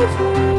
life.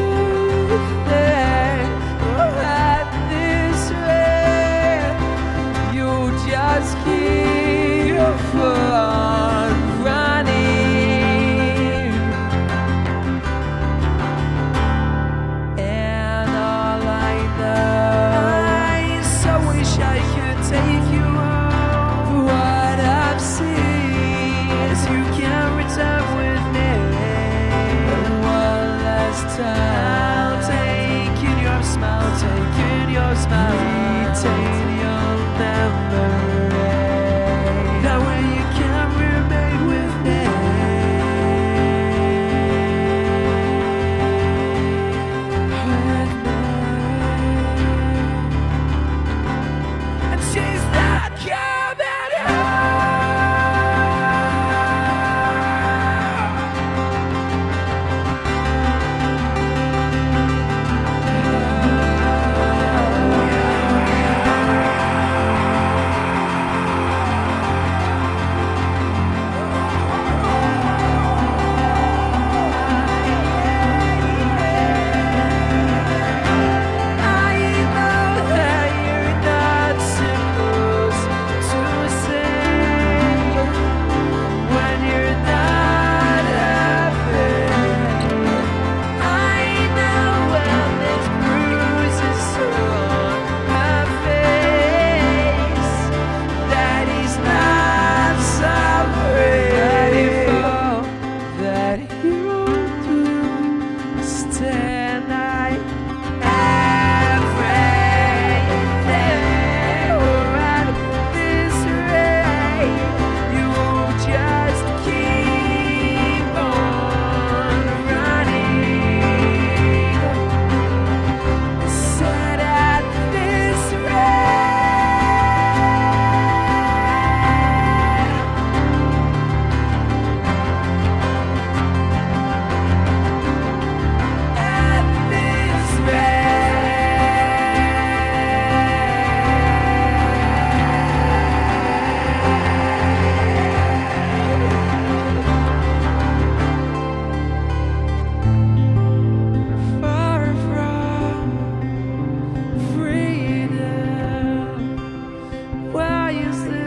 you sleep.